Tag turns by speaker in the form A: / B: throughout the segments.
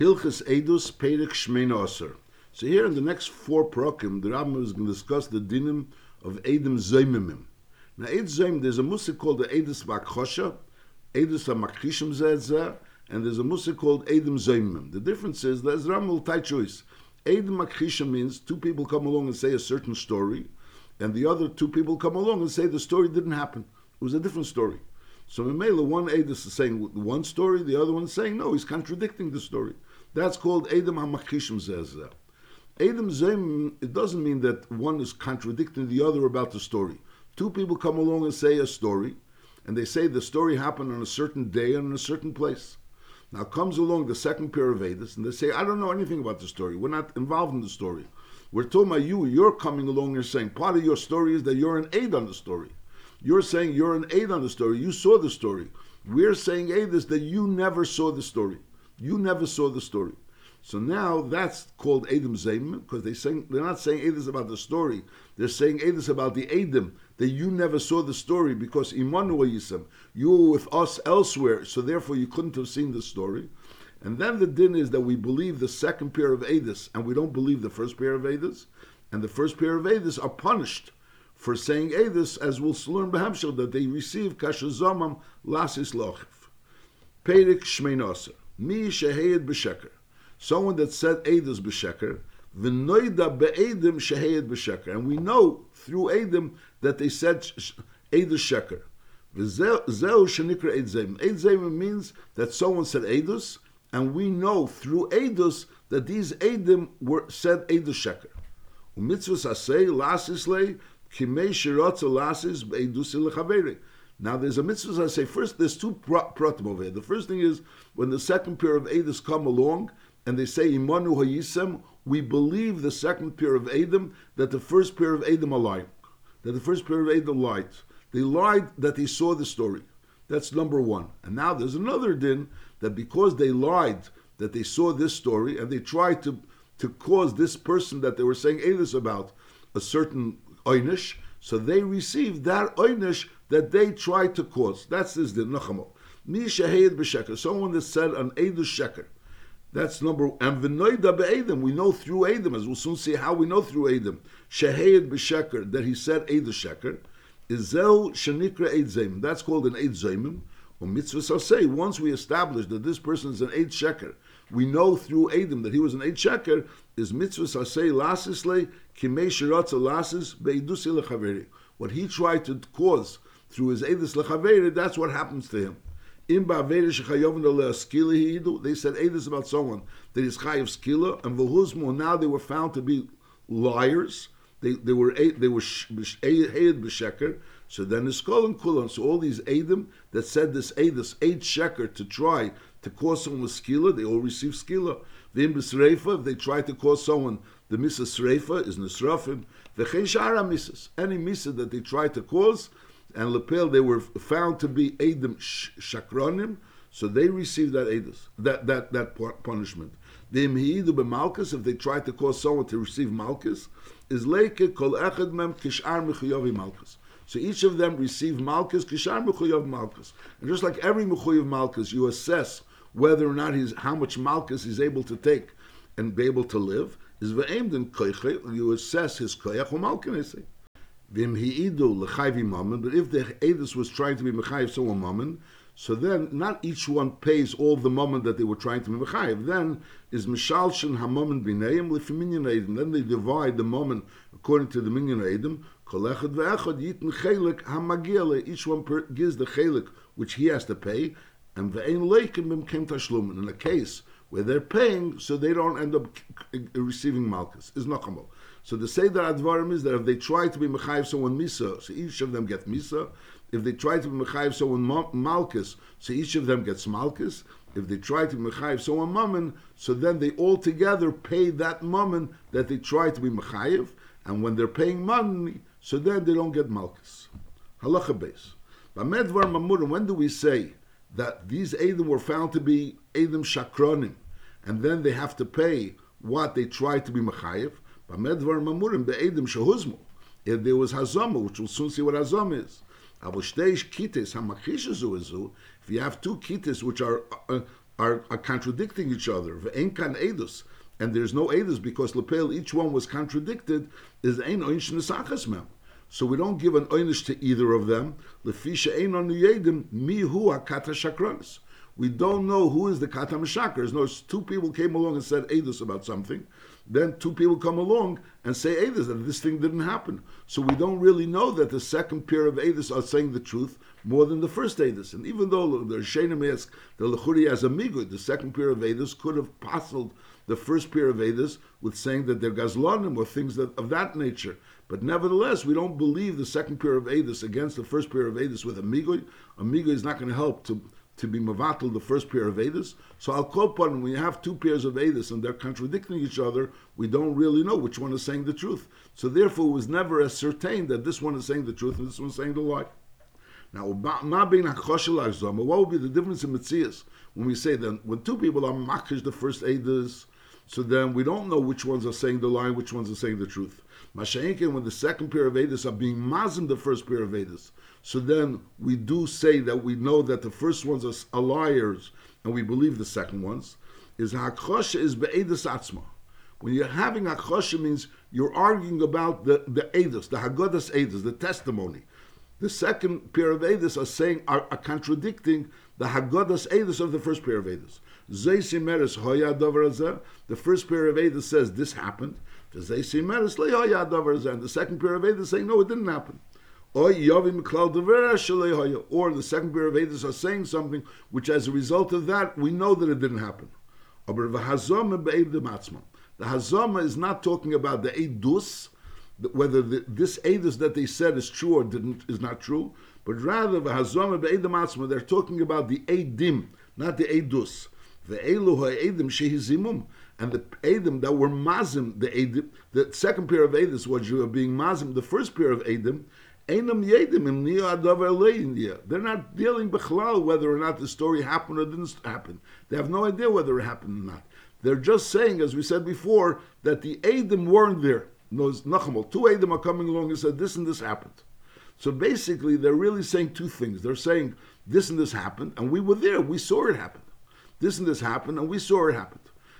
A: Hilchis Edus Perik Shmeina Aser. So here in the next four prokim, the Rambam is going to discuss the dinim of Edim Zoymimim. Now, Ed Zoym, there's a musik called the Edus Vakchosha, Edus HaMakchishim Zeh and there's a musik called Edim Zoymimim. The difference is, there's Rambam tight choice. Edim Makchishim means two people come along and say a certain story, and the other two people come along and say the story didn't happen. It was a different story. So Mimela, one Edus is saying one story, the other one is saying no, he's contradicting the story. That's called Edom HaMachishim Zezeh. Edom Zem, it doesn't mean that one is contradicting the other about the story. Two people come along and say a story, and they say the story happened on a certain day and in a certain place. Now comes along the second pair of Edus, and they say, I don't know anything about the story. We're not involved in the story. We're talking about you. You're coming along and saying part of your story is that you're an aid on the story. You're saying you're an aid on the story. You saw the story. We're saying aid is that you never saw the story. You never saw the story. So now that's called Edom Zayim because they saying they're not saying Edom about the story. They're saying Edom about the Edom that you never saw the story because Imanu Yisem, you were with us elsewhere, so therefore you couldn't have seen the story. And then the din is that we believe the second pair of Edis and we don't believe the first pair of Edis. And the first pair of Edis are punished for saying Edis, as we'll learn Behamshel, that they receive Kashazomam Lasis Lochiv. Perik Shmeinoser. Mi shehayed b'sheker. Someone that said Eidos b'sheker, v'noida be'edim shehayed b'sheker. And we know through Eidim that they said Eidos sheker. V'zeu shenikra Eid Zayim means that someone said Eidos, and we know through Eidos that these Eidim were said Eidos sheker. Umitzvus asay lasis. Now there's a mitzvah. I say first. There's two pratim over here. The first thing is when the second pair of Edis come along and they say Imanu Hayisem, we believe the second pair of Edom that the first pair of Edom are lying. That the first pair of Edom lied. They lied that they saw the story. That's number one. And now there's another din that because they lied that they saw this story and they tried to to cause this person that they were saying Edis about a certain einish, so they received that einish that they tried to cause. That's this the Nachamo. Mi shahid b'sheker. Someone that said an edus sheker. That's number and v'noida be'edim. We know through edim, as we'll soon see how we know through edim. Shahid b'sheker that he said edus sheker. Is zel shenikra eid That's called an eid zaymim. Or mitzvah say once we establish that this person is an eid sheker, we know through edim that he was an eid sheker. Is mitzvah lasisle shiratza lechaveri. What he tried to cause through his Edis Lechavere, that's what happens to him. They said Edis about someone that is Chayav Skila, and Vahuzmo, now they were found to be liars. They, they were they were Hayed B'Sheker. So then the skull and kulan. So all these Edim that said this Edis, eight Sheker to try to cause someone with Skila, they all receive Skila. Vim B'Sreifa, if they try to cause someone the Misa Sreifa is Nisrafim. V'chein Shara Misas. Any Misa that they try to cause, and Lepel, they were found to be Edim Shakronim, so they received that Edus, that, that, that punishment. The Imhidu b'malchus, if they try to cause someone to receive malchus, is leike kol echad mem kishar mechuyovi malchus. So each of them receive malchus, kishar mechuyovi malchus. And just like every mechuyovi malchus, you assess whether or not he's, how much malchus he's able to take and be able to live, is ve'emed in koiche, you assess his koyach or. Vim hi'idu l'chayvi mammon, but if the Edis was trying to be mechayiv someone mammon, so then not each one pays all the mammon that they were trying to be mechayiv. Then is mishalshin hamammon b'neim l'fiminyan edim. Then they divide the mammon according to the minyan edim. Kolechad ve'echad yitin chelik hamagiele. Each one gives the chelik which he has to pay, and ve'ein leikim b'mkem tashlumin. In a case where they're paying, so they don't end up receiving malchus. Is nachamol. So the Seder Advarim is that if they try to be Mechayiv someone Misa, so each of them get Misa. If they try to be Mechayiv someone Malchus, so each of them gets Malchus. If they try to be Mechayiv someone Mammon, so then they all together pay that Mammon that they try to be Mechayiv. And when they're paying money, so then they don't get Malchus. Halacha base. Bamedvar Mamurim, when do we say that these Edom were found to be Edom Shakronim, and then they have to pay what they try to be Mechayiv? Bamedvar Mamurim be'edim shehuzmu. If there was Hazama, which we'll soon see what Hazama is. Avoshteish kites hamakhishazu If you have two kites which are uh, are, are contradicting each other. Ve'enkan edus, and there's no edus because lepel each one was contradicted. Is ein nesachas mem. So we don't give an oinish to either of them. Lefisha mihu. We don't know who is the kata mashakers. No, two people came along and said edus about something. Then two people come along and say edus that this thing didn't happen. So we don't really know that the second pair of edus are saying the truth more than the first edus. And even though the Rishonim ask the Lechuri as migud, the second pair of edus could have puzzled the first pair of edus with saying that they're gazlanim or things that, of that nature. But nevertheless, we don't believe the second pair of edus against the first pair of edus with a migud. A migud is not going to help to to be mavatal the first pair of Edus. So Al Kopon, when you have two pairs of Edus and they're contradicting each other, we don't really know which one is saying the truth. So therefore, it was never ascertained that this one is saying the truth and this one is saying the lie. Now, what would be the difference in Mitzias when we say that when two people are makish the first Edus, so then we don't know which ones are saying the lie, which ones are saying the truth. Masha'inkin, when the second pair of Edus are being mazim the first pair of Edus, so then we do say that we know that the first ones are, liars and we believe the second ones. Is hakosha is be'edus atzma. When you're having hakosha means you're arguing about the, the edus, the hagodas edus, the testimony. The second pair of edus are saying are, are contradicting the hagodas edus of the first pair of edus. The first pair of edus says this happened. And the second pair of edus saying no, it didn't happen. Or the second pair of Edus are saying something which, as a result of that, we know that it didn't happen. The Hazama is not talking about the Eidus, whether the, this Eidus that they said is true or didn't is not true, but rather the Hazama Be'edim they're talking about the Eidim, not the Eidus. The Elu Ha'edim Shehizimum, and the Edim that were Mazim, the Edim, the second pair of Eidus was being Mazim, the first pair of Edim, they're not dealing bechlal whether or not the story happened or didn't happen. They have no idea whether it happened or not. They're just saying, as we said before, that the Adim weren't there. No, two Adim are coming along and said this and this happened. So basically, they're really saying two things. They're saying this and this happened, and we were there. We saw it happen. This and this happened, and we saw it happen.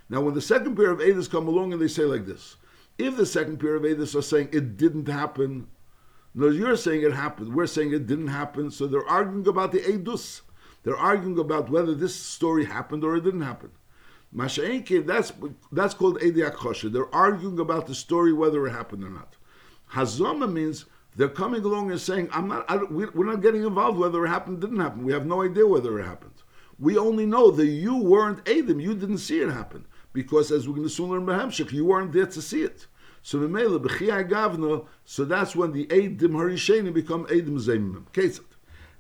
A: Now, when the second pair of Adas come along and they say like this, if the second pair of Adas are saying it didn't happen, no, you're saying it happened. We're saying it didn't happen. So they're arguing about the Eidus. They're arguing about whether this story happened or it didn't happen. Masha'enke, that's that's called Edi Akosha. They're arguing about the story whether it happened or not. Hazama means they're coming along and saying, "I'm not. I we're not getting involved whether it happened or didn't happen. We have no idea whether it happened. We only know that you weren't Adam. You didn't see it happen because, as we're going to soon learn Behemshik, you weren't there to see it. So gavna. So that's when the Eidim Harisheni become Eidim Zeimim. Ketzat.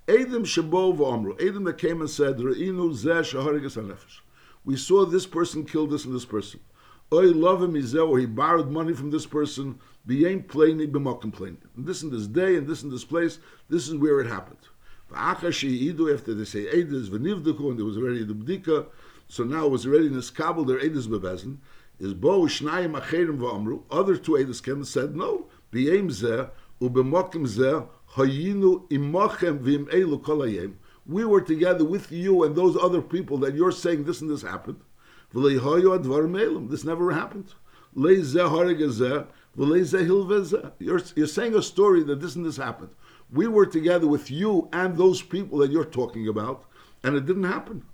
A: Eidim Shabo v'Amru. Eidim that came and said, Re'inu zeh. We saw this person kill this and this person. Oy love him he borrowed money from this person. B'yein pleni b'mokim complaining. This in this day and this in this place. This is where it happened. After they say Eidim and there was already the bdika. So now it was already in this kabel their Eidim bebezin is bo shnayim acherim v'amru. Other two edus came and said, no, b'yem zeh u'b'mokim zeh hayinu v'im elu We were together with you and those other people that you're saying this and this happened. This never happened. You're, you're saying a story that this and this happened. We were together with you and those people that you're talking about, and it didn't happen.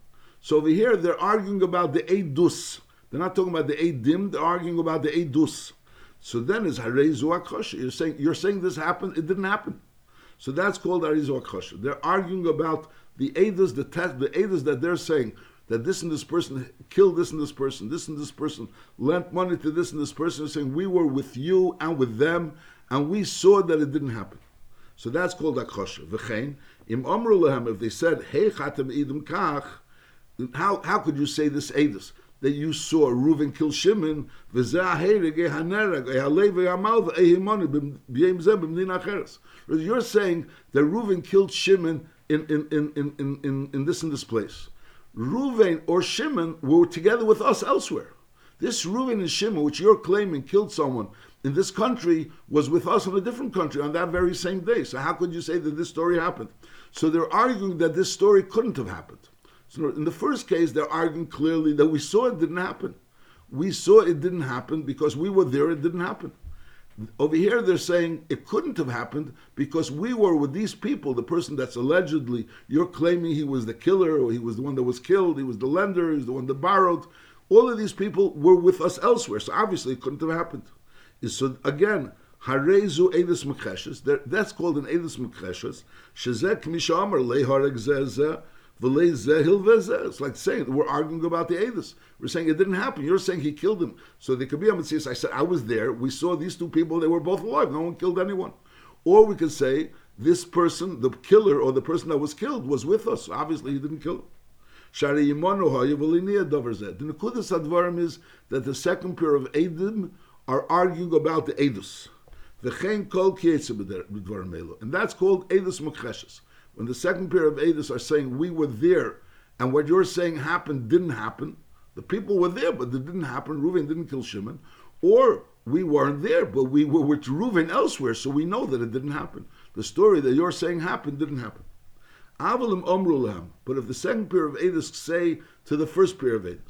A: So over here, they're arguing about the Eidus. They're not talking about the Eidim, they're arguing about the Eidus. So then it's Harezu Akosha. You're saying you're saying this happened, it didn't happen. So that's called Harezu. They're arguing about the Eidos, the test, the Eidos that they're saying that this and this person killed this and this person, this and this person lent money to this and this person, saying we were with you and with them, and we saw that it didn't happen. So that's called akosha. V'chein im lehem if they said hey chatem idum kach, how how could you say this edus? that you saw Reuven kill Shimon, you're saying that Reuven killed Shimon in, in, in, in, in, in this and this place. Reuven or Shimon were together with us elsewhere. This Reuven and Shimon, which you're claiming killed someone in this country, was with us in a different country on that very same day. So how could you say that this story happened? So they're arguing that this story couldn't have happened. So in the first case, they're arguing clearly that we saw it didn't happen. We saw it didn't happen because we were there, it didn't happen. Over here, they're saying it couldn't have happened because we were with these people. The person that's allegedly you're claiming he was the killer or he was the one that was killed, he was the lender, he was the one that borrowed. All of these people were with us elsewhere, so obviously it couldn't have happened. So again, Harezu Edis Mekeshes, that's called an Edis Mekeshes. Shezek Mishamar Leharek Zezeh. It's like saying we're arguing about the Edis. We're saying it didn't happen. You're saying he killed him. So the could be I said I was there. We saw these two people. They were both alive. No one killed anyone. Or we could say this person, the killer or the person that was killed, was with us. Obviously, he didn't kill him. The Nekudas Advarim is that the second pair of Edim are arguing about the Edus. And that's called Edus Mukheshes. When the second pair of Edus are saying, we were there, and what you're saying happened didn't happen, the people were there, but it didn't happen. Reuven didn't kill Shimon. Or we weren't there, but we were with Reuven elsewhere, so we know that it didn't happen. The story that you're saying happened didn't happen. Avalim omrulam. But if the second pair of Edus say to the first pair of eimin.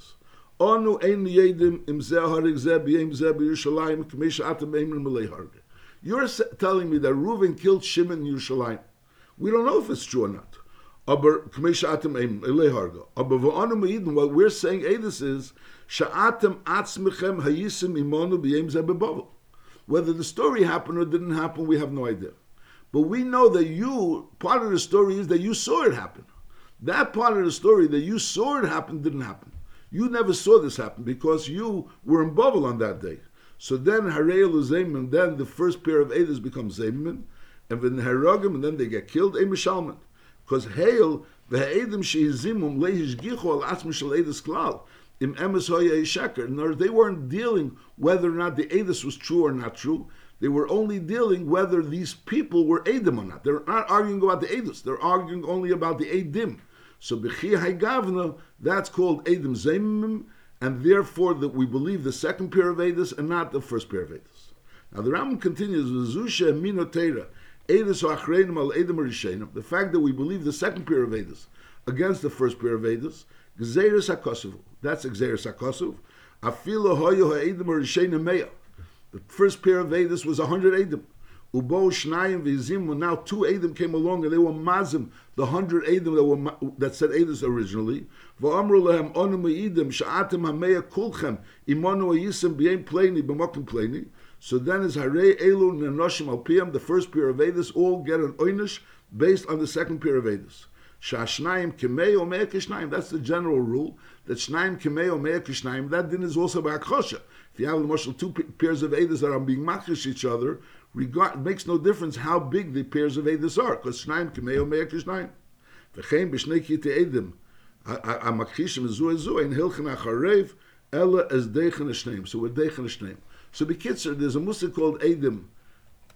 A: You're telling me that Reuven killed Shimon in Yerushalayim. We don't know if it's true or not. What we're saying Edis is Whether the story happened or didn't happen, we have no idea. But we know that you, part of the story is that you saw it happen. That part of the story that you saw it happen didn't happen. You never saw this happen because you were in Babel on that day. So then then the first pair of Edis becomes Zayman, and then Haragim, and then they get killed, a Mishalman. Because Hail, the Edim Shehizimum, Leihish Gicho al Atzmi Shal Edis Klal, im Emes Hoya Sheker. In they weren't dealing whether or not the Edis was true or not true. They were only dealing whether these people were Edim or not. They're not arguing about the Edis. They're arguing only about the Edim. So Bechi Haigavna, that's called Edim Zemim, and therefore that we believe the second pair of Edus and not the first pair of Edus. Now the Rambam continues, with Zusha Minotera, Edis the fact that we believe the second pair of Edus against the first pair of Edus, Gzeres HaKosuv, that's Gzeres HaKosuv, Afilo Hoyo HaEdim Rishenim Meya. The first pair of Edus was 100 Edim. Ubo Shnayim Vizim, now two Edim came along and they were Mazim, the hundred Edim that were that said Edis originally. V'amru lehem onu me'idim sha'atim hameya kulchem imonu ayisim b'yein pleni b'mokim pleni. So then is Hare Elu Nenoshim Al Piyam, the first pair of Edus, all get an Oynish based on the second pair of Edus. Shashnaim Kimei Omer Kishnaim, that's the general rule, that Shnaim Kimei Omer Kishnaim, that din is also by Akhosha. If you have, Moshe, two pairs of Edus that are being makish each other, regard, it makes no difference how big the pairs of Edus are, because Shnaim Kimei Omer Kishnaim. V'chein b'shnei kite edim, ha'makhishim zu ezu, in hilchen acharev, ela es dechen eshneim. So we're dechen eshneim. So Bekitzer, there's a Musa called Edim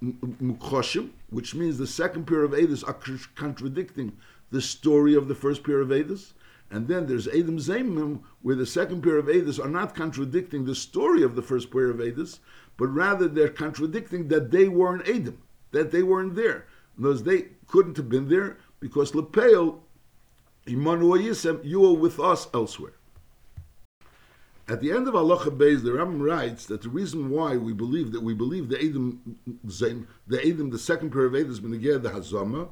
A: Mukhoshim, which means the second pair of Edis are contradicting the story of the first pair of Edis. And then there's Edim Zaimim, where the second pair of Edis are not contradicting the story of the first pair of Edis, but rather they're contradicting that they weren't Edim, that they weren't there. Because they couldn't have been there because Lepel, Imanu Yisem, you are with us elsewhere. At the end of Halacha Beis, the Rambam writes that the reason why we believe that we believe the Edom, the Edom, the second pair of Edom is Benegir the Hazama,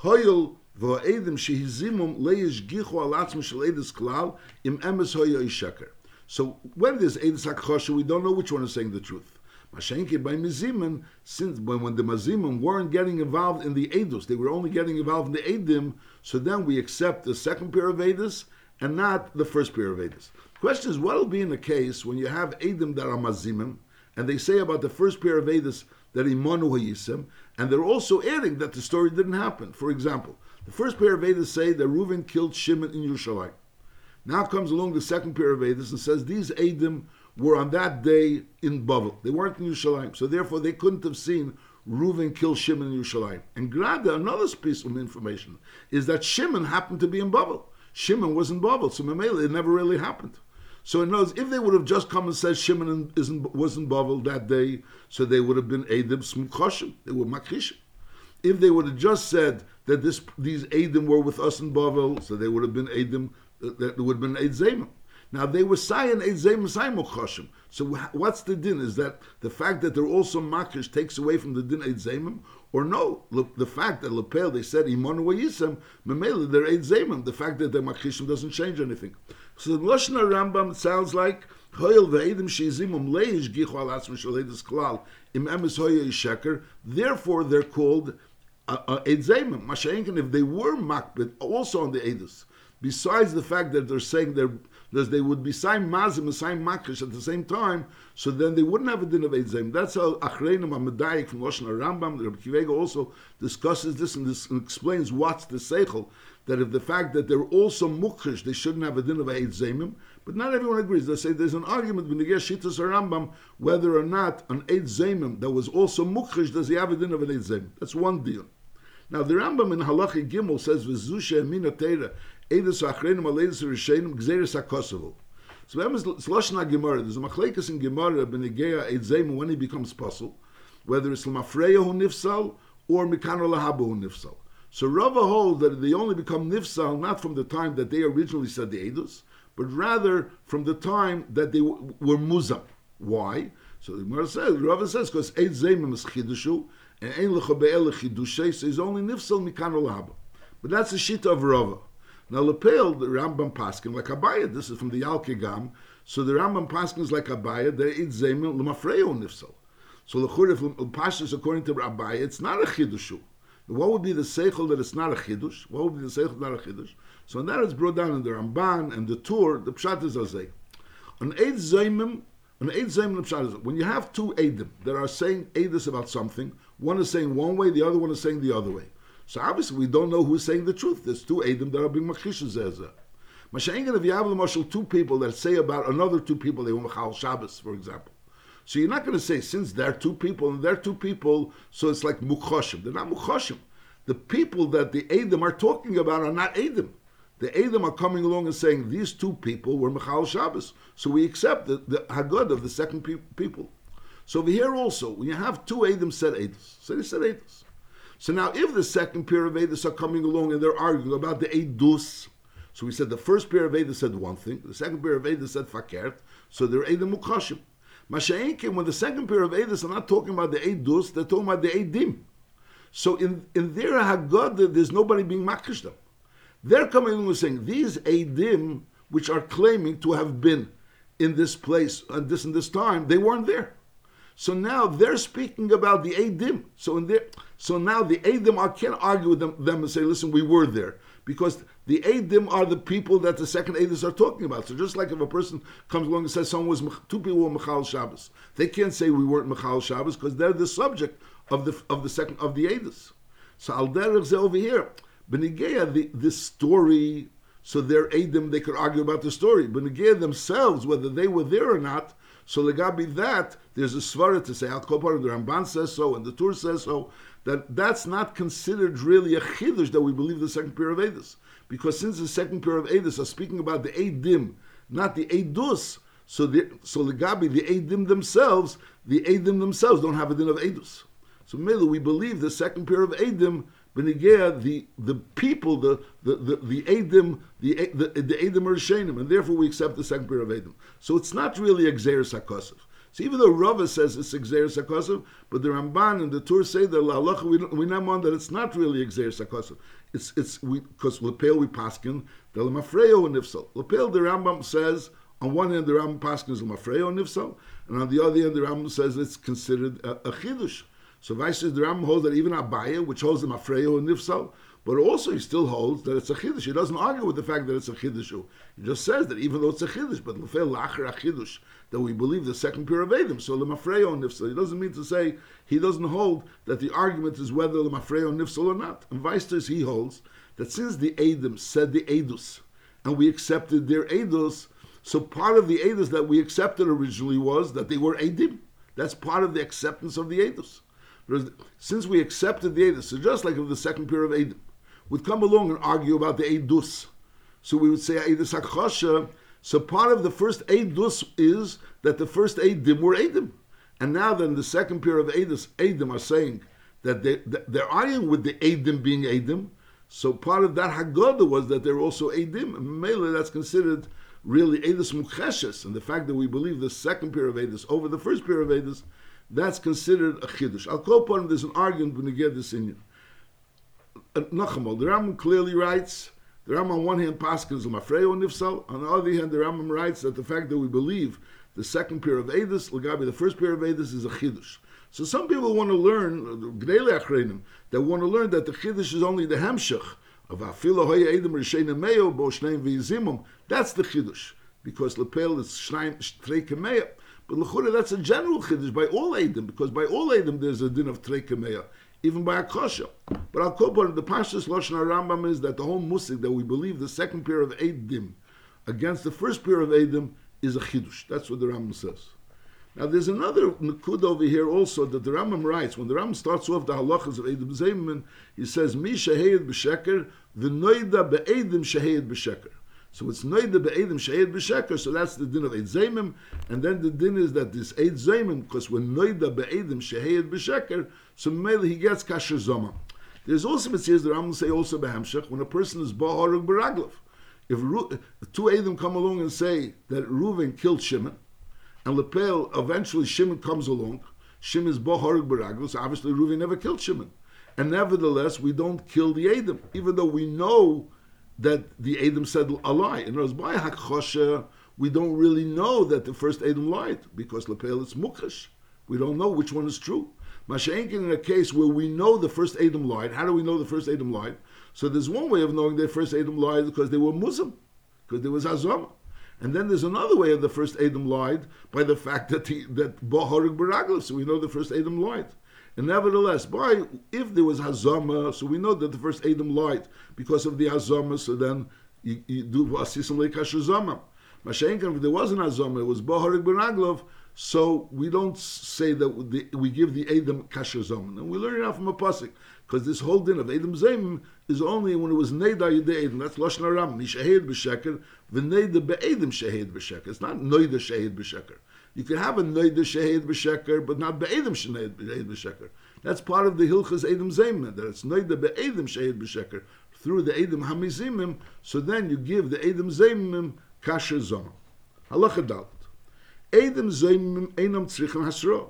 A: Hoyel v'Edom shehizimum leish gichu al shel Edis klal im emes hoya ishaker. So when there's Edis HaKchosha, we don't know which one is saying the truth. Mashenke by Miziman, since when, when the Mazimim weren't getting involved in the Edus, they were only getting involved in the Edim, so then we accept the second pair of Edus and not the first pair of Edus. Question is, what will be in the case when you have Edim that are Mazimim, and they say about the first pair of Edis that Imanu Hayisim, and they're also adding that the story didn't happen. For example, the first pair of Edis say that Reuven killed Shimon in Yerushalayim. Now comes along the second pair of Edis and says these Edim were on that day in Bavel. They weren't in Yerushalayim, so therefore they couldn't have seen Reuven kill Shimon in Yerushalayim. And Grada, another piece of information, is that Shimon happened to be in Bavel. Shimon was in Bavel, so Mamela, it never really happened. So in other if they would have just come and said Shimon isn't, wasn't Bavel that day, so they would have been Edim Smukhoshim, they were Makrishim. If they would have just said that this these Edim were with us in Bavel, so they would have been Edim that, would have been Eid. Now they were saying Eid Zemim Saimul Choshim. So what's the din? Is that the fact that they're also makish takes away from the din Eid Zemim? Or no, look the fact that Lepel, they said Imonu Yisem, Memela, they're Eid Zemim. The fact that they're makishim doesn't change anything. So the Lashon Rambam sounds like Hoyel ve'edim sheizimum leish gichu al atzmi shaledis klal im emes hoya sheker. Therefore, they're called uh, uh, Eidzemim. If they were makbid, also on the Edus, besides the fact that they're saying they're that they would be sign mazim and sign makish at the same time, so then they wouldn't have a din of Eidzem. That's how Achreinim Amadayik from Lashon Rambam, Rabbi Akiva Eiger also discusses this and, this and explains what's the seichel, that if the fact that they're also mukhish, they shouldn't have a din of Eidzemim, but not everyone agrees. They say there's an argument with Nigeh Shitas Rambam whether or not an Eid Zemim that was also mukhish, does he have a din of an Eid Zemim? That's one deal. Now the Rambam in Halachi Gimel says v'zusha emina teira edus achreinim aledus rishenim gzeres hakosovo. So that is Lashon Gemara. There's a machlekes in Gemara b'negeya Eid Zemim when he becomes puzzle, whether it's l'mafreya hu nifsal or mikano lahabu hu nifsal. So Rava holds that they only become nifsal not from the time that they originally said the edus, but rather from the time that they w- were muzam. Why? So the Gemara says, Rava says, because zemim is chidushu, and ein lecha be'el chidushay, so he's only nifsal mikan olahaba. But that's the shita of Rava. Now Lepel, the Rambam Paskin, like Abaya, this is from the Yalkigam, so the Rambam Paskin is like Abaya, they eight zemim lemafreo nifsal. So the Churif Pashas, according to Abaya, it's not a chidushu. What would be the seichel that it's not a chidush? What would be the seichel not a chidush? So that is brought down in the Ramban and the Tur. The pshat is azay. On eight zaymim, on eight zaymim, pshat is when you have two edim that are saying edus about something, one is saying one way, the other one is saying the other way. So obviously we don't know who's saying the truth. There's two edim that are being. Masha'ingan, if you have the marshal two people that say about another two people, they were machal Shabbos, for example. So you're not going to say since they're two people and they're two people, so it's like mukhoshim. They're not mukhoshim. The people that the Edom are talking about are not Edom. The Edom are coming along and saying these two people were Michal Shabbos. So we accept the, the Haggadah of the second pe- people. So over here also, when you have two Edom said Edom, so they said Edom. So now if the second pair of Edom are coming along and they're arguing about the Edus, so we said the first pair of Edom said one thing, the second pair of Edom said Fakert, so they're Edom Mukashim. Masha'inkim, when the second pair of Edis are not talking about the Eidus, they're talking about the Eidim. So in, in their Haggadah, there's nobody being makish them. They're coming along and saying, these Eidim, which are claiming to have been in this place and this and this time, they weren't there. So now they're speaking about the Eidim. So in there, so now the Eidim, I can't argue with them, them and say, listen, we were there because the Eidim are the people that the second Eidim are talking about. So just like if a person comes along and says someone was two people were Michal Shabbos, they can't say we weren't Michal Shabbos because they're the subject of the of the second of the Eidim. So Al Derech over here, Benigeya, the this story. So they're Eidim, they could argue about the story. Benigeya themselves, whether they were there or not, so legabi that, there's a svara to say, Al Kopar, the Ramban says so, and the Tur says so, that that's not considered really a chidush that we believe the second pair of Edis. Because since the second pair of Edis are speaking about the Edim, not the Edus, so the so the Gabi, the Edim themselves, the Edim themselves don't have a din of Edus. So Mela, we believe the second pair of Benigea, the the people, the the the, the the the, the are Shenim, and therefore we accept the second pair of Edim. So it's not really a Gzeres HaKosuv. So even though Rava says it's Gzeres HaKosuv, but the Ramban and the Tur say that Allah we we on that it's not really Gzeres HaKosuv. It's it's because Lepel we paskin the Lamafreo and Nifsal. Lepel the Rambam says on one hand the Rambam paskin is Lamafreo and Nifsal, and on the other hand the Rambam says it's considered a, a chidush. So Vice the Rambam holds that even Abaya, which holds the Mafreo and Nifsal, but also he still holds that it's a chiddush. He doesn't argue with the fact that it's a chiddush. He just says that even though it's a chiddush, but lefel lacher a chiddush, that we believe the second pair of Edim. So lemafreo nifsal. He doesn't mean to say he doesn't hold that the argument is whether lemafreo nifsal or not. And vice he holds that since the Edim said the Edus, and we accepted their Edus, so part of the Edus that we accepted originally was that they were Edim. That's part of the acceptance of the Edus. Since we accepted the Edus, so just like the second pair of Edim, would come along and argue about the Eidus. So we would say Eidus HaKhosha. So part of the first Eidus is that the first Eidim were Eidim. And now then the second pair of Eidus, Eidim are saying that they, they're arguing with the Eidim being Eidim. So part of that Haggadah was that they're also Eidim. Mele, that's considered really Edis Mukheshes. And the fact that we believe the second pair of Edis over the first pair of Edis, that's considered a Chiddush. I'll call upon there's an argument when you get this in you. Uh, Nachamal, the Rambam clearly writes, the Rambam on one hand paskins Mafreo Nifsal, on the other hand the Rambam writes that the fact that we believe the second pair of Edis, Lagabi, the first pair of Edis is a Chiddush. So some people want to learn, that want to learn that the Chiddush is only the Hemshech of Afilo Hoya Edom Rishayna Meyo Bo Shneim V'Yizimum. That's the Chiddush, because Lepel is Shneim Treike Meyo. But Lechura, that's a general Chiddush by all Edom, because by all Edom there's a din of Treike Meyo, even by Akosha. But Al Kopar, the Pashas Lashon Rambam is that the whole Musik, that we believe the second pair of Edim against the first pair of Edim is a Chiddush. That's what the Rambam says. Now, there's another Nakud over here also that the Rambam writes. When the Rambam starts off the halachas of Edim Zayman, he says, Mi shahayed b'sheker, v'noida be'edim shahayed b'sheker. So it's noida be'edim shahayed b'sheker, so that's the din of Eid Zayman. And then the din is that this Eid Zayman, because when noida be'edim shahayed b'sheker, so maybe he gets kasher zoma. There's also mitzvahs that Rambam say also be'hamshach, when a person is ba'arug b'raglav. If two Edim come along and say that Reuven killed Shimon, and Lepel, eventually Shimon comes along. Shimon is Boharig Baragos. So obviously, Ruvi never killed Shimon. And nevertheless, we don't kill the Adam, even though we know that the Adam said a lie. In other words, by we don't really know that the first Adam lied, because Lepel is Mukhash. We don't know which one is true. Masha'enkin, in a case where we know the first Adam lied, how do we know the first Adam lied? So there's one way of knowing that the first Adam lied because they were Muslim, because there was Azam. And then there's another way of the first Adam lied by the fact that he that Baharig Baraglis, so we know the first Adam lied. And nevertheless, by if there was Hazama, so we know that the first Adam lied because of the Hazama, so then you, you do Vasisam Lekashazama. Mashenkan, if there wasn't Hazama, it was Baharig Baraglov, so we don't say that the, we give the Adam Kashazama. And we learn it out from a Pasik because this whole din of Adam Zayim is only when it was Neda Yedei Edom. That's Lashon Aram. Nishahed b'sheker, v'neda be'edim shehed b'sheker. It's not Noida shehed b'sheker. You can have a Noida shehed b'sheker, but not be'edim shehed b'sheker. That's part of the Hilchas Edom Zayim, that it's Noida be'edim shehed b'sheker through the Edom Hamizimim, so then you give the Edom Zayimim kasher zon. Halacha Dalit. Edom Zayimim einam tzrichim hasro.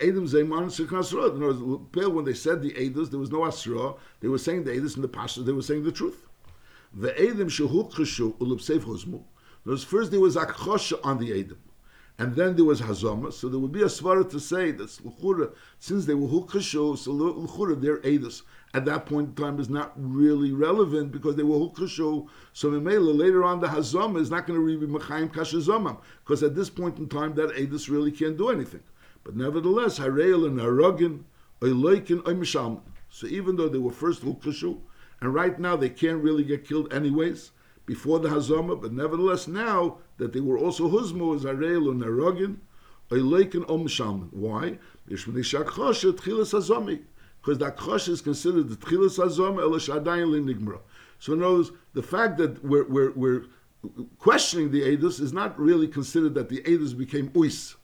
A: Edom Zayman Sikh In other words, when they said the Edus, there was no Asra. They were saying the Edus in the Pasha, they were saying the truth. The Edom Shehuk Cheshu Ulub Seif Huzmu. First there was Akhosha on the Edom. And then there was Hazama. So there would be a svara to say that since they were Hukashu, so Luchura, their Edus at that point in time is not really relevant because they were Hukashu. So Mimela, later on, the Hazama is not going to be Mechayim Kashazama because at this point in time, that Edus really can't do anything. But nevertheless, Hareel and Haragin, Oiloikin, Oimisham. So even though they were first Hukashu, and right now they can't really get killed anyways, before the Hazama, but nevertheless now that they were also Huzmo as Hareel and Haragin, Oiloikin, Oimisham. Why? Because that Chosh is considered the Tchilas Hazama, Elashadayin Linigmra. So words, the fact that we're, we're, we're questioning the Edus is not really considered that the Edus became Uis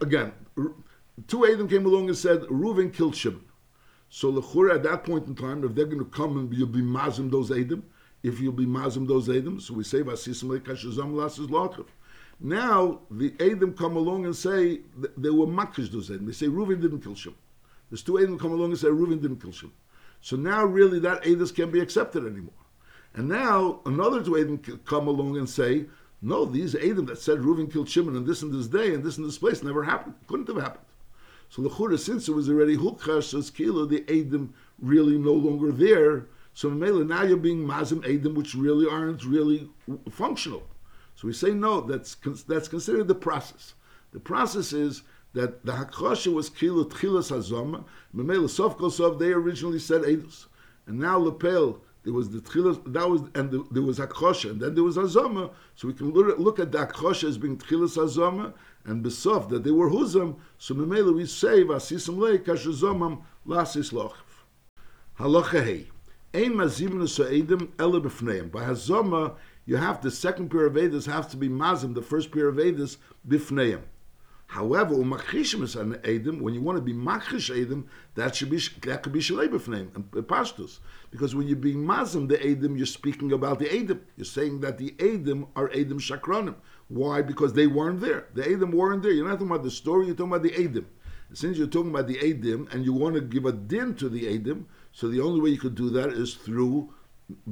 A: again, two Adam came along and said, Reuven killed Shimon. So Lechura, at that point in time, if they're going to come and you'll be mazim those Adam, if you'll be mazim those Adam, so we say, Vasisim lekashazam lasis lachav. Now, the Adam come along and say, they were makish those Adam. They say, Reuven didn't kill Shimon. There's two Adam come along and say, Reuven didn't kill Shimon. So now, really, that Adis can't be accepted anymore. And now, another two Adam come along and say, no, these Adam that said Reuven killed Shimon and this and this day and this and this place never happened. Couldn't have happened. So the Chura, since it was already Hukash, says Kilo, the Adam really no longer there. So now you're being Mazim Adam, which really aren't really functional. So we say no, that's that's considered the process. The process is that the Hakosha was Kilo Tchilas Hazama, Memela Sof Kosov, they originally said Eidos. And now Lepel, there was the tchilas, that was, and the, there was akosha, and then there was azama. So we can look, at the akosha as being tchilas azama, and besof that they were huzam. So memela we say vasisam lei kashazomam lasis lochav. Halacha hey, hazama, you have the second pair of edus have to be mazim, the first pair of edus b'fneim. However, an edim, when you want to be makrish edim, that should be that could be shalei b'fneim and uh, pashtus, because when you're being mazim the edim, you're speaking about the edim. You're saying that the edim are edim shakronim. Why? Because they weren't there. The edim weren't there. You're not talking about the story. You're talking about the edim. Since you're talking about the edim and you want to give a din to the edim, so the only way you could do that is through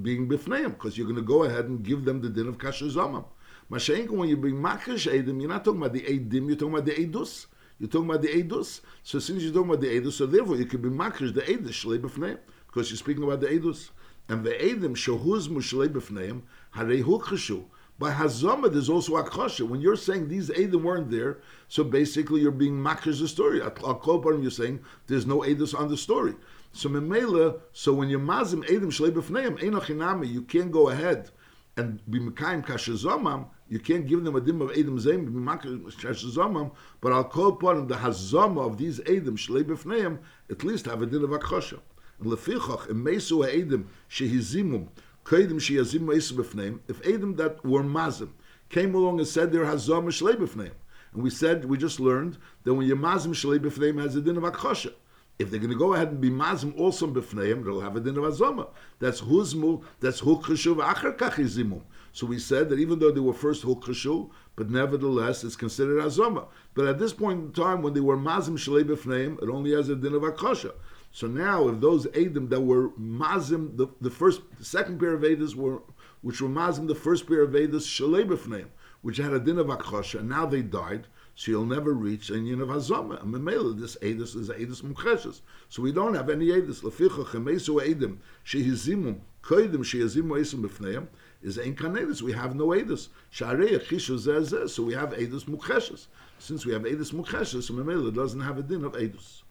A: being bifneim, because you're going to go ahead and give them the din of kasher zamam. Mashenka, when you bring makish edim, you're not talking about the edim, you're talking about the edus. You're talking about the edus. So since you're talking about the edus, so therefore you can be makish the edus shlei b'fneim, because you're speaking about the edus. And the edim shohuz mushlei b'fneim harei hu By Hazama, there's also Akosha. When you're saying these Edim weren't there, so basically you're being makish the story. At Kolparim, you're saying there's no Edus on the story. So Memela, so when you're Mazim Edim Shlei B'fneim, Einachinami, you can't go ahead and be Mekayim Kashazomam, you can't give them a dim of Edom Zayim, Kashazomam, but I'll call upon the Hazama of these Edom, Shlei B'fneim, at least have a din of Akhosha. And Lefichach, in Mesu Edom, Shehizimum, Kaidim Shehizim Mesu B'fneim, if Edom that were Mazim came along and said they're Hazama Shlei B'fneim, and we said, we just learned that when you're Mazim Shlei B'fneim has a din of Akhosha. If they're going to go ahead and be mazim also b'fneim, they'll have a din of azoma. That's huzmu. That's hukhashu v'acher kachizimum. So we said that even though they were first hukhashu, but nevertheless it's considered azoma. But at this point in time, when they were mazim shalei b'fneim, it only has a din of akasha. So now, if those edim that were mazim, the, the first, the second pair of edis were, which were mazim, the first pair of edis shalei b'fneim, which had a din of akasha, and now they died so you'll never reach a union of Hazama. And Memela, this Edis is Edis Mukreshes. So we don't have any Edis. Leficha Chemesu Edim, Shehizimum, Koidim Shehizimu Esim B'fneim, is Ein Kanedis. We have no Edis. Sharei Chishu Zezeh, so we have Edis Mukreshes. Since we have Edis Mukreshes, so Memela doesn't have a din of Edis.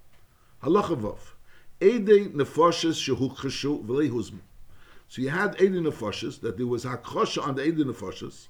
A: Halacha Vov. Ede Nefoshes Shehu Cheshu V'lei Huzmu. So you had Ede Nefoshes, that there was Hakosha on the Ede Nefoshes,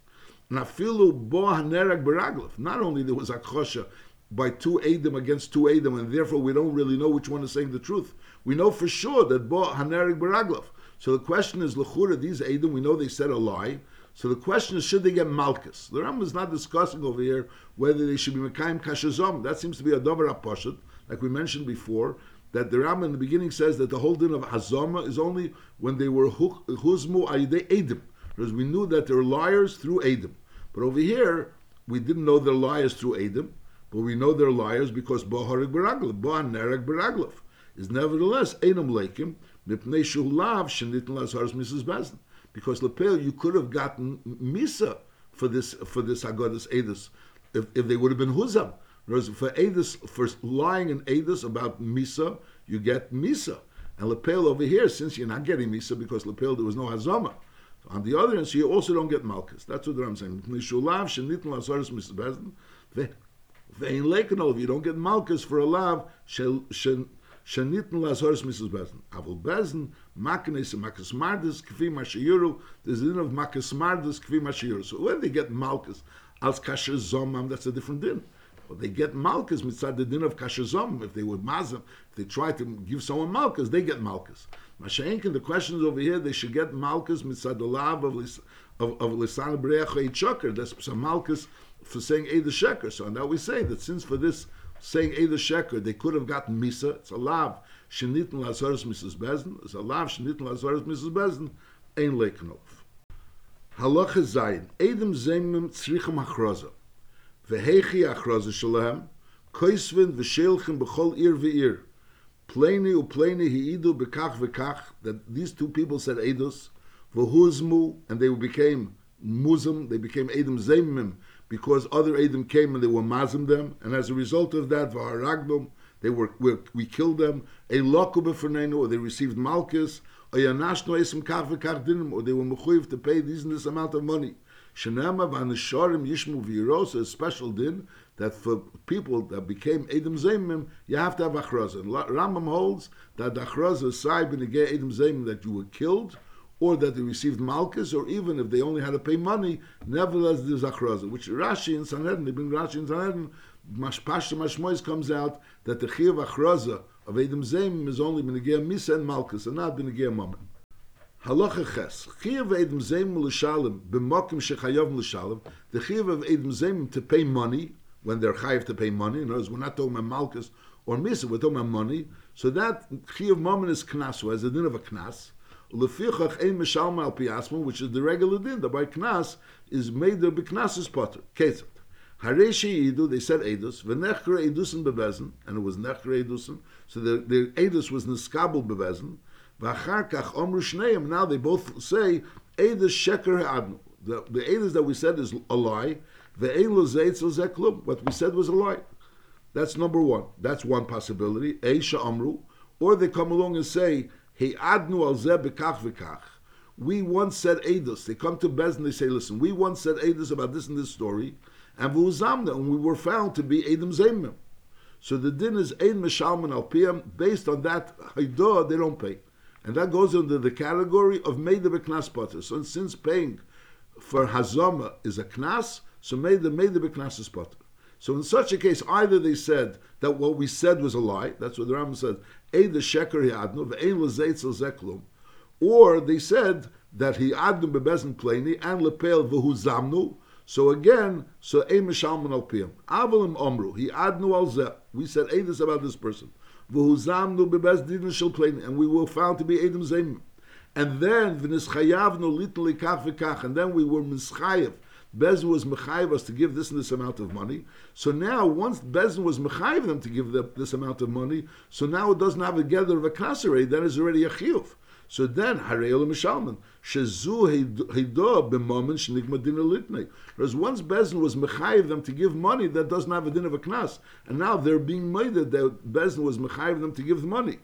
A: Nafilu bo hanerag beraglov. Not only there was akhosha by two Adam against two Adam, and therefore we don't really know which one is saying the truth. We know for sure that bo hanerag beraglov. So the question is, lechura, these Adam, we know they said a lie. So the question is, should they get malchus? The Ram is not discussing over here whether they should be mekayim kashazom. That seems to be a dover aposhet, like we mentioned before. That the Ram in the beginning says that the whole din of hazama is only when they were huzmu ayidei Adam. Because we knew that they're liars through Adam. But over here, we didn't know they're liars through Adam, but we know they're liars because Boharig Beraglov, Bohan Nereg Beraglov, is nevertheless Einam Leikim, Mipnei Shulav Shenitn Lazar's misbezin. Because Lepel, you could have gotten Misa for this for this Agodas Edis if, if they would have been Huzam. Whereas for Edis, for lying in Edis about Misa, you get Misa. And Lepel over here, since you're not getting Misa because Lepel there was no Hazama, on the other hand, you also don't get malchus. That's what I'm saying. Mishulav shenitn lasaris misbezin. Vein lekanol, if you don't get malchus for a lav, shenitn lasaris misbezin. Avul bezin, maknes makas mardis, kfi mashiuru. There's din of makas mardis, kfi mashiuru. So when they get malchus, als kasher zomam, that's a different din. But they get malchus mitzad the din of kasher zomam. If they would mazim, if they try to give someone malchus, they get malchus. Mashenkin, the question is over here, they should get Malkus mitzadolav of of, of Lisan Breach Eid That's some Malkus for saying Eid Sheker. So now we say that since for this saying Eid Sheker, they could have gotten Misa, it's a lav, Shenitn Lazaris misbezin, it's a lav, Shenitn Lazaris misbezin, Ein Lekanov. Halacha Zayin, Edem Zemim Tzrichem Achroza, Vehechi Achroza Shalahem, Koisvin Veshelchem Bechol Ir Ve'ir, Pleni upleni hi'idu bekach vekach, that these two people said edus, v'huzmu, and they became muzim, they became edim zemim, because other edim came and they were mazim them, and as a result of that, v'haragdom, they were, we, we killed them, a loku b'fernenu, or they received malchus, or yanashno esim kach vekach dinim, or they were mechuyev to pay this and this amount of money. Shenema v'anisharim yishmu v'yiros, a special din, that for people that became Edom Zemim, you have to have Achraza. And Rambam holds that the Achraza is Sai Edom Zemim, that you were killed, or that they received Malchus, or even if they only had to pay money, nevertheless there's Achraza. Which Rashi in Sanhedrin, they bring Rashi in Sanhedrin, Mashpashta Mashmois comes out that the Chiyav Achraza of Edom Zemim is only Benegea Misa and Malchus, and not Benegea Mammon. Halacha ches. Chiyav Edom Zemim l'shalim, b'mokim shechayav l'shalim, the Chiyav of Edom Zemim to pay money, when they're chayiv to pay money. In other words, we're not talking about malchus or misa, we're talking about money. So that chiyuv mammon is knasu, as the din of a knas. Lefichach ein mishalma al piasma, which is the regular din. The by knas is made the beknas potter. Ketzat. Hareshi Idu, they said Edus, Venechre Edusen bebezen, and it was Nechre Edusen, so the, the Edus was Niskabel bebezen, Vacharkach Omru Shneim, now they both say, Edus Sheker Adnu. The, the Edus that we said is a lie, what we said was a lie. That's number one. That's one possibility. Eisha Amru. Or they come along and say, He Adnu al Bekach. We once said Edus. They come to Bez and they say, listen, we once said Edus about this and this story, and v'uzamna, and we were found to be Edom Zemim. So the din is Ein Meshalman Al Piyam, based on that Haidah, they don't pay. And that goes under the category of Meida Beknas Potter. So since paying for Hazama is a Knas, so Meida Meida Beknas is Potter. So in such a case, either they said that what we said was a lie, that's what the Rambam said, Eid the Sheker Yadnu, Ve'ein Lezeitzel Zeklum, or they said that he adnu bebezin pleni and lepel v'hu zamnu, so again, so ein mishalman al piyam. Avalim omru, he adnu al. We said this about this person. V'huzamnu bebez din shel plain, and we were found to be edim zeim. And then v'nischayavnu little kach and then we were mischayev. Bezin was mechayev us to give this and this amount of money. So now, once Bezin was mechayev them to give the, this amount of money, so now it doesn't have a gather of a kasserei, that is already a chiyuv. So then, Harei Mishalman, Shezu Heidah b'momen shenigma din. Whereas once Bezin was mechayiv them to give money that doesn't have a din of a knas, and now they're being made that Bezin was mechayiv them to give the money.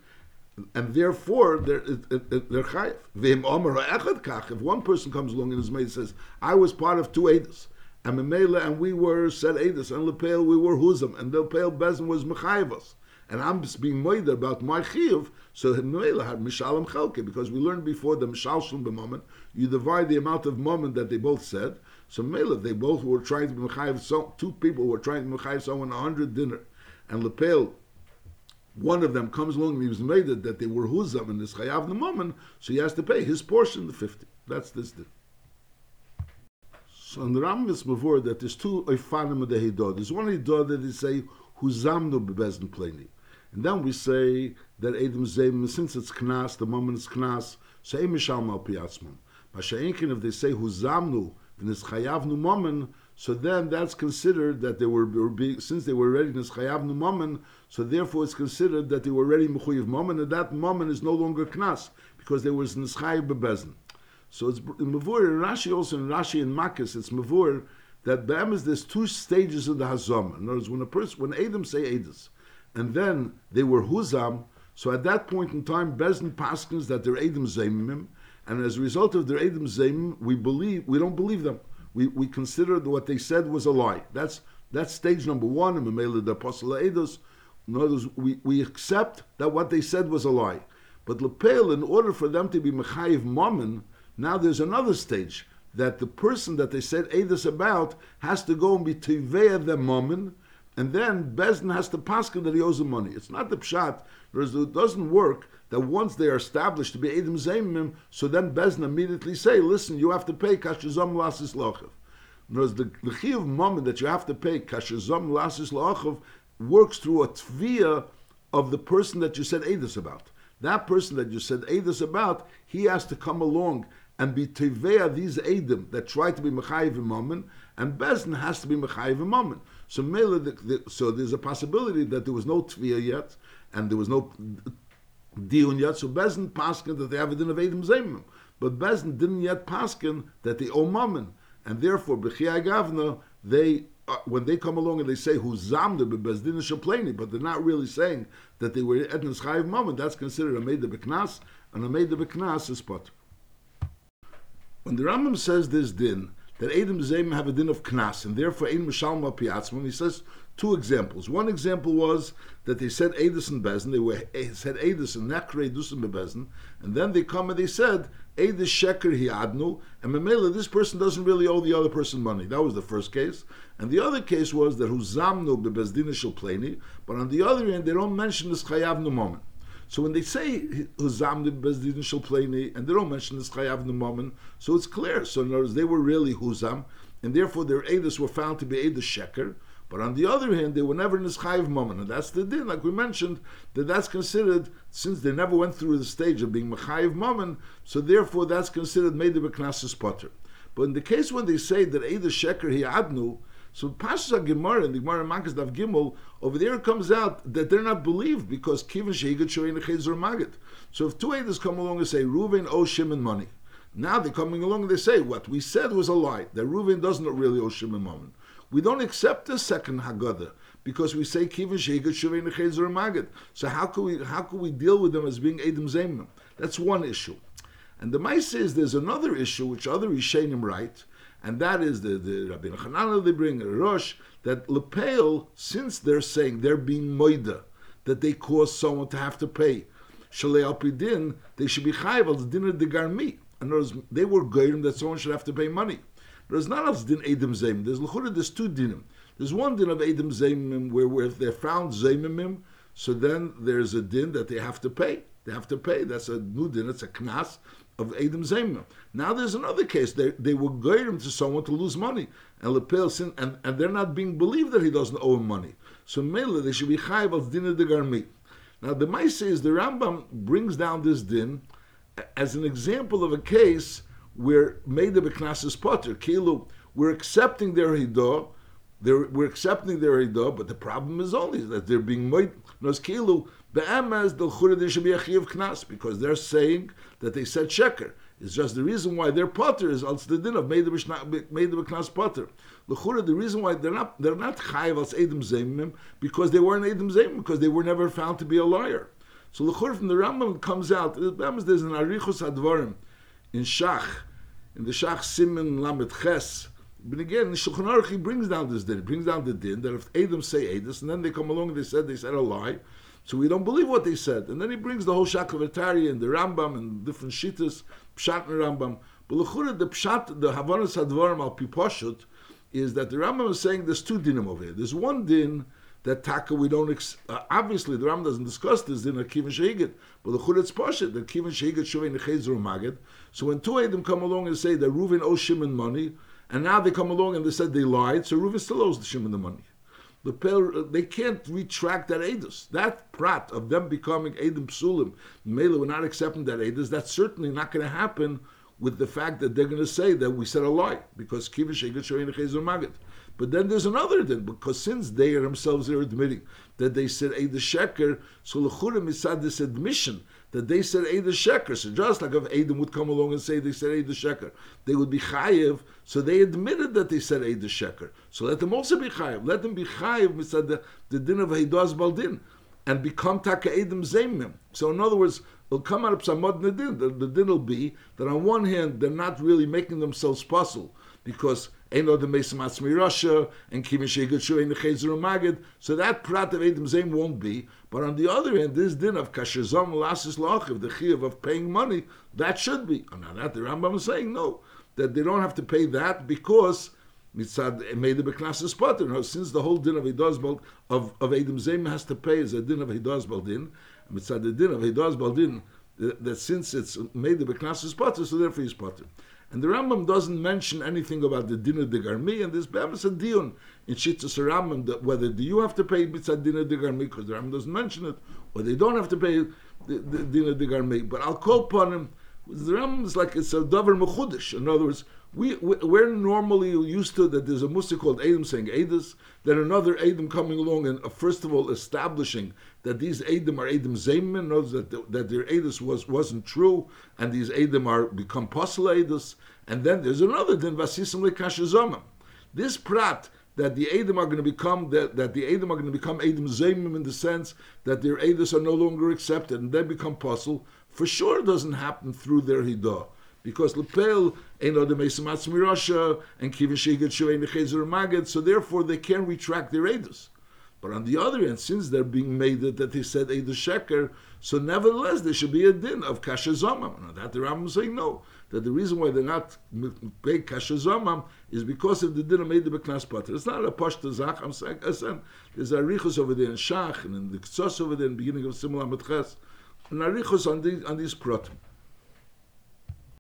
A: And therefore, they're, they're chayiv. V'im omer ha'echad kach. If one person comes along and his mate says, I was part of two edus, and Memela and we were said edus, and Lepel we were huzam, and Lepel Bezin was mechayiv us and I'm being moida about my chiyuv, so Noela had mishalem chelke, because we learned before the mishalshim b'moment, you divide the amount of moment that they both said. So Mela, they both were trying to be mechayiv, so, two people were trying to mechayiv someone a hundred dinner, and Lepel, one of them comes along and he was made that they were huzam in this chayav the moment, so he has to pay his portion, the fifty. That's this din. So in the Ram is before that there's two oifanim of the hidah. There's one hidah that they say huzamnu bebezin pleni. And then we say that Edom Zayim, since it's Knas, the moment is Knas, so Ein Mishal Mal Piatzman. Masha'inkin, if they say Huzamnu, V'nis Chayavnu Momen, so then that's considered that they were, being, since they were already V'nis Chayavnu Momen, so therefore it's considered that they were already Mechuyev Momen, and that Momen is no longer Knas, because there was Nischayev Bebezin. So it's in Mavur, in Rashi also, in Rashi and Makos, it's Mavur, that Be'emes, there's two stages of the Hazom. In other words, when a person, when Edom say Edis, and then they were huzam. So at that point in time, Bezdin paskins that they're edim zeimim, and as a result of their edim zeimim, we believe we don't believe them. We, we consider what they said was a lie. That's that's stage number one in Mamela the Apostle Eidos. In other words, we, we accept that what they said was a lie. But Lepel, in order for them to be Mechayiv Mammon, now there's another stage that the person that they said Eidos about has to go and be Tiveya the Mammon, and then Bezdin has to paskin that he owes him money. It's not the pshat. It doesn't work that once they are established to be Edim Zaimim, so then Bezdin immediately say, listen, you have to pay kashazam lasis lochav. Whereas the, the chiyuv moment that you have to pay kashazam lasis lochav works through a tvia of the person that you said Edis about. That person that you said Edis about, he has to come along and be teveya these Edim that try to be Mechayiv Imam, and Bezdin has to be Mechayiv Imam. So, so there's a possibility that there was no Tviyah yet, and there was no Dion yet, so Bezdin paskin that they have a din of Edim Zemim. But Bezdin didn't yet paskin that they owe Mammon, and therefore, Bechiyah Gavna, they uh, when they come along and they say who's zamda bebezdin shapleni, but they're not really saying that they were etnas chayiv mammon. That's considered a made the beknas, and a made the beknas is pot. When the Rambam says this din, that Edom Zayim have a din of knas, and therefore Ein Mishalma Piatzman, he says two examples. One example was that they said Edis and Bezin, they were eh, said Edis and Nekre Dusim Bezin, and then they come and they said Edis Sheker Hiadnu, and Memela, this person doesn't really owe the other person money. That was the first case. And the other case was that Huzamnu Bebezdina Shal Pleni, but on the other end, they don't mention this Chayavnu moment. So when they say Huzam Bezdin Shal Pleni, and they don't mention this Chayav moment, so it's clear. So in other words, they were really Huzam, and therefore their Edis were found to be Edis Sheker. But on the other hand, they were never Nischayiv Mammon, and that's the din, like we mentioned, that that's considered, since they never went through the stage of being Mechayiv Mammon, so therefore that's considered made a Knesses Potter. But in the case when they say that either Sheker Hiadnu, so Pasha Gemara and the Gemara Makas Dav Gimel, over there it comes out that they're not believed because Kivin Shehigat Shoyin Chezer Magid. So if two Eidas come along and say Reuven owes Shimon money, now they're coming along and they say what we said was a lie. That Reuven does not really owe Shimon money. We don't accept the second Haggadah because we say Chezer Magid. So how could we how can we deal with them as being Edom Zemim? That's one issue. And the Maisa is there's another issue which other Rishenim write, and that is the, the Rabbi Hananel they bring, Rosh, that Lepel, since they're saying they're being moida, that they cause someone to have to pay, Shalei Alpidin, they should be chayiv al dinner de garmi. In other words, they were goyim that someone should have to pay money. There's not as din Edom Zaim. There's l'chura, there's two dinim. There's one din of Edom Zaimim um, where, where if they're found Zaimimim, um, so then there's a din that they have to pay. They have to pay. That's a new din. It's a knas of Edom Zemim. Now there's another case. They, they were goyim to someone to lose money. And Lepel sin, and, and they're not being believed that he doesn't owe him money. So Mela, they should be chayiv of din de garmi. Now the Maisa is the Rambam brings down this din as an example of a case where made of a knasses potter. Kilu, we're accepting their hidah, we're accepting their hidah, but the problem is only that they're being made. Nos kilu be'emez del chura there should be a chiyav knas because they're saying that they said sheker. It's just the reason why they're potter is also the din of made of made of a knas potter. L'chura, the reason why they're not they're not chayiv as edom zemim because they weren't edom zemim because they were never found to be a liar. So l'chura from the Rambam comes out. There's an arichus advarim in Shach, in the Shach Simon Lamed Ches. But again, Shulchan Aruch he brings down this din. He brings down the din that if Edom say Edis, and then they come along and they said they said a lie, so we don't believe what they said. And then he brings the whole Shakavatari and the Rambam and different Shittas, Pshat and Rambam. But l'chura, the Pshat, the Havanas Advarim al Piposhut, is that the Rambam is saying there's two dinim over here. There's one din that taka we don't ex- uh, obviously the Rambam doesn't discuss this din of kivin shehigit, but the chutz poshet the kivin shehigit shuvei nechezer magid. So when two Edom come along and say that Reuven owes Shimon money, and now they come along and they said they lied, so Reuven still owes the Shimon the money. The pel, uh, they can't retract that edus. That prat of them becoming Edom psulim, Mela, we're not accepting that edus. That's certainly not going to happen with the fact that they're going to say that we said a lie because nechezer magid. But then there's another thing, because since they themselves are admitting that they said Eida Sheker, so Lechurim is this admission that they said Eida Sheker. So just like if Adam would come along and say they said Eida Sheker, they would be Chayiv. So they admitted that they said Eida Sheker. So let them also be Chayiv. Let them be Chayiv, mitzad the, the din of Heidas Baldin, and become Taka Adam Zemim. So in other words, it'll come out of Psamod Nadin. The, the din will be that on one hand, they're not really making themselves puzzle because Eno the Mesa Matzmi Russia and Shegut in the Chezer Magid. So that prat of Edom Zem won't be. But on the other hand, this din of Kashazam Lasis Lachiv, the Chiv of paying money, that should be. And now that the Rambam is saying no, that they don't have to pay that because mitzad made the beknasis potter. No, since the whole din of Hidaz of of Edom Zem has to pay is a din of Hidaz Baldin, mitzad the din of Hidaz Baldin that, that since it's made the beknasis potter, so therefore he's potter. And the Rambam doesn't mention anything about the dinner de garmi, and there's Be'emes a dion in Shitzas Rambam that whether do you have to pay mitzvah dinner de garmi because the Rambam doesn't mention it, or they don't have to pay the, the dinner de garmi. But I'll call upon him. The Rambam is like it's a davar mechudish. In other words, we we're normally used to that. There's a musa called Adam saying Edis, then another Adam coming along and uh, first of all establishing that these Adam are Adam Zayman, knows that the, that their Edis was wasn't true, and these Adam are become apostle Edis, and then there's another din Vasisim lekashazomim. This prat that the Edom are going to become that, that the Edom are going to become Edom Zaymim in the sense that their Edis are no longer accepted and they become apostle, for sure doesn't happen through their Hidah because lepel ain't the mesamatz mirasha and kivin sheget shovein nechezer so therefore they can't retract their edus. But on the other hand, since they're being made that, that they said edus sheker, so nevertheless there should be a din of kasha zomam. Now that the Rambam saying no, that the reason why they're not paid kasha zomam is because of the din of made the beknas potter. It's not a pashta zach. I'm saying, there's a richus over there in Shach and in the ktsos over there in the beginning of Simula Metches, and I rechus on these, on these protein.